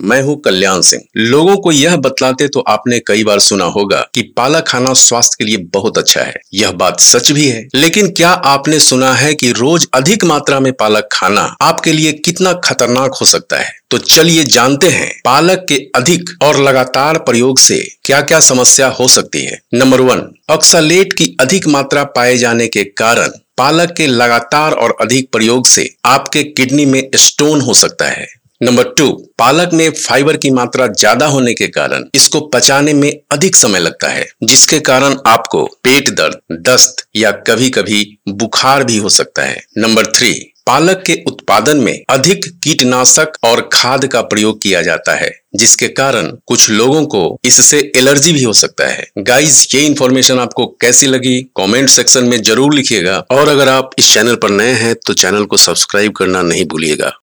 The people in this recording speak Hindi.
मैं हूँ कल्याण सिंह। लोगों को यह बतलाते तो आपने कई बार सुना होगा कि पालक खाना स्वास्थ्य के लिए बहुत अच्छा है। यह बात सच भी है। लेकिन क्या आपने सुना है कि रोज अधिक मात्रा में पालक खाना आपके लिए कितना खतरनाक हो सकता है? तो चलिए जानते हैं पालक के अधिक और लगातार प्रयोग से क्या क्या समस्या हो सकती है। नंबर वन, ऑक्सालेट की अधिक मात्रा पाए जाने के कारण पालक के लगातार और अधिक प्रयोग से आपके किडनी में स्टोन हो सकता है। नंबर टू पालक में फाइबर की मात्रा ज़्यादा होने के कारण इसको पचाने में अधिक समय लगता है, जिसके कारण आपको पेट दर्द, दस्त या कभी कभी बुखार भी हो सकता है। नंबर थ्री, पालक के उत्पादन में अधिक कीटनाशक और खाद का प्रयोग किया जाता है, जिसके कारण कुछ लोगों को इससे एलर्जी भी हो सकता है। गाइस, ये इन्फॉर्मेशन आपको कैसी लगी? कमेंट सेक्शन में ज़रूर लिखिएगा। और अगर आप इस चैनल पर नए हैं तो चैनल को सब्सक्राइब करना नहीं भूलिएगा।